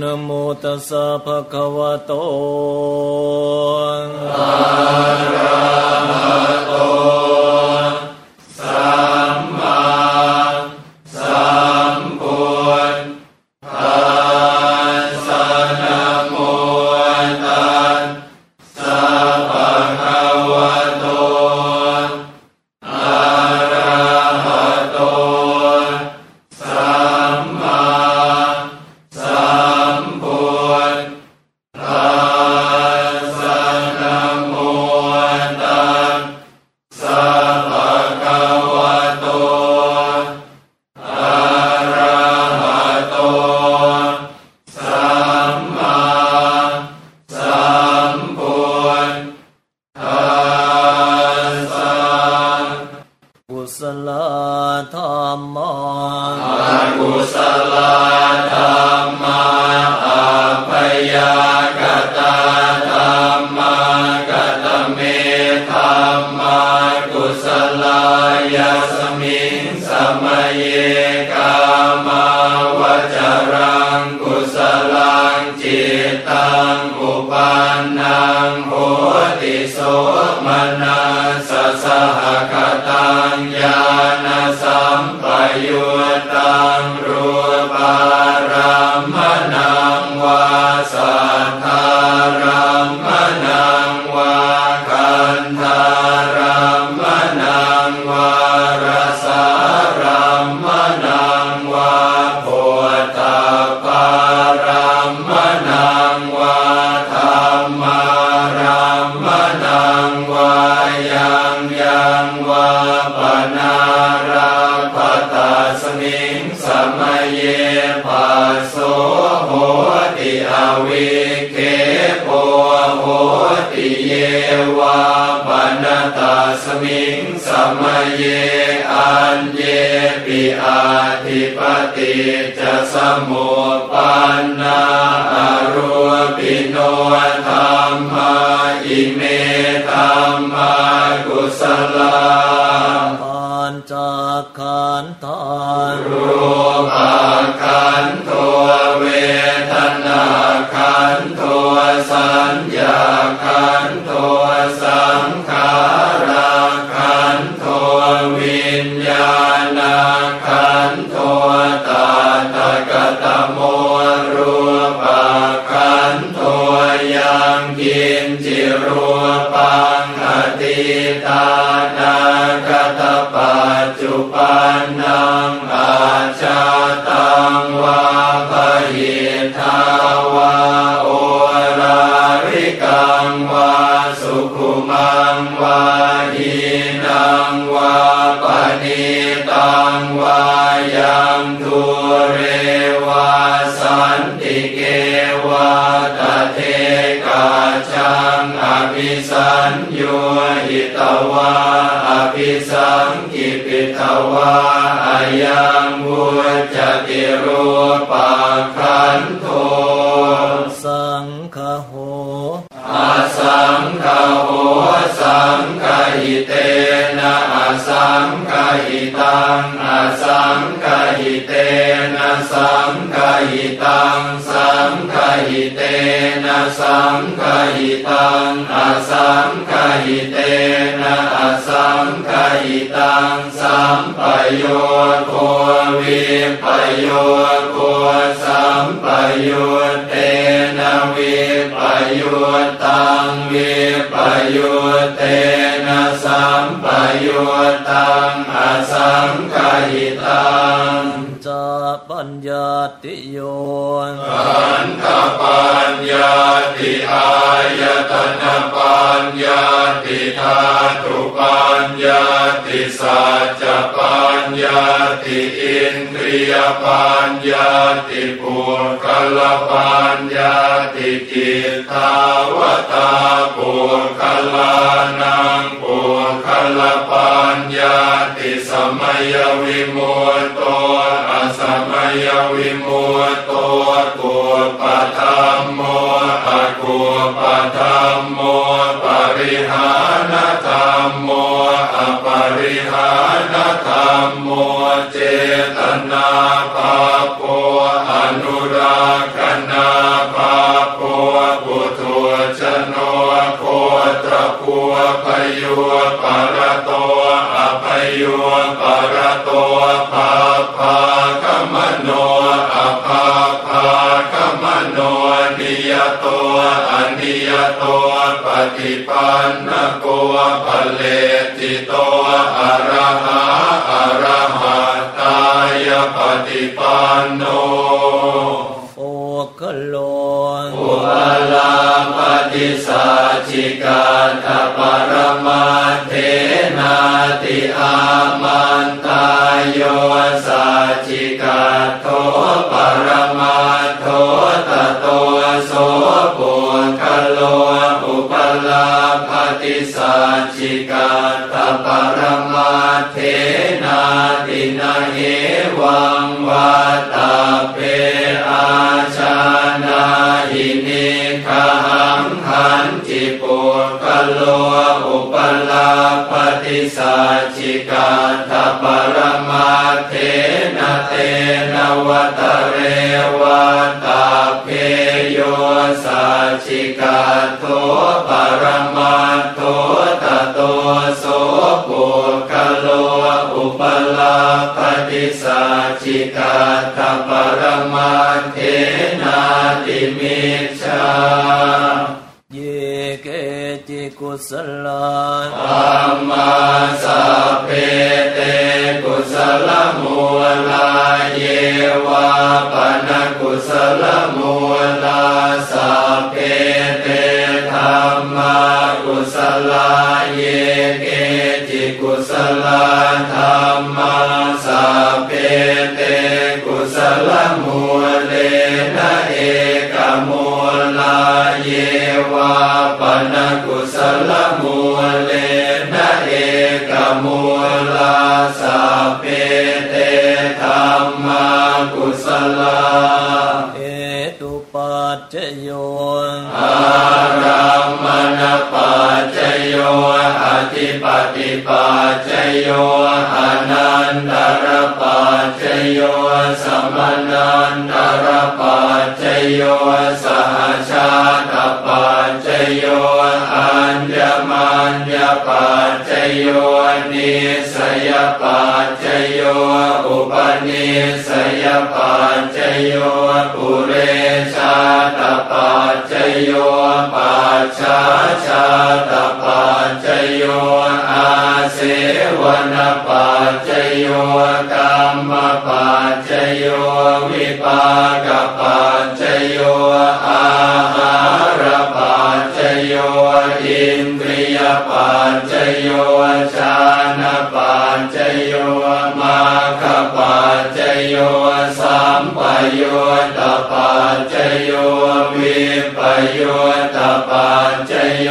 นโมตัสสะภะคะวะโตอะระ ธั โสมนัสสะหกตังญาณสัมปยุตตังรูปารามนังวาสัทธารามนังวาคันธา มัยเยอันเยปิอาทิปติจะสมุปปันนาอรูปิโนธรรมาอิเมธรรมากุศลาปัญจขันธารูปขันโท นาคา ตุเรวาสันติเกวาตเทกาจังอภิสัญโยหิตวาอภิสังกิปิตวาอายังวุจติรูปัขันโท หิตังสังคหิเตนะสังคหิตังอาสังคหิเตนะอาสังคหิตังสัมปโยโควิปโยโคสัมปโย ติโยขันธปัญญาติอายตนะปัญญาติธาตุปัญญาติสัจปัญญาติอินทรียปัญญาติปุรคลปัญญาติกิตาวตาปุรคลานังปุรคลปัญญาติสมัยวิมุตโต ยวิมุตโตกุปธรรมโมอกุปธรรมโมปริหานธรรมโมอปริหานธรรมโมเจตนาภาโพอนุราคนาภาโพปุถุชโนโคตรภูพยุปรโตอภยุปรโตภา ภาคมโนอภาภาคมโนนิยโตอนิยโตปฏิปันนโกภเลติโตอรหะอรหะตายปฏิปันโนโอคโล ปรมาเทนาตินาเหวังวาตาเปอาชานาหินิคหังขันจิปุกโลอุปลาปฏิสัจิกาทปรมาเทนะเตนวัตเรวาตาเพโยสัจิกาโทปรมาโทตโตส ปลาปฏิสัจิกาทปรมาเทนาติมิชฌาเยเกจิกุสลาธัมมาสัพเพเตกุสลมูลาเยวาปนกุสลมู ลมูเลนะเอกมูลาเยวาปนกุสลมูเลนะเอกมูลาสัพเพเตธัมมากุสลาเอตุปัจจโยอา โยสมนันตรปัจจโยสหชาตปัจจโยอัญญมัญญปัจจโยนิสยปัจจโยอุปนิสยปัจจโยปุเรชาตปัจจโยปัจฉาชาตปัจจโยอาเสวนปัจจโยก ปโยตปัจจโย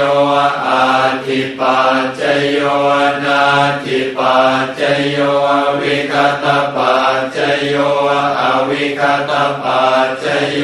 อาทิปัจจโยนาทิปัจจโยวิคตปัจจโยอวิคตปัจจโย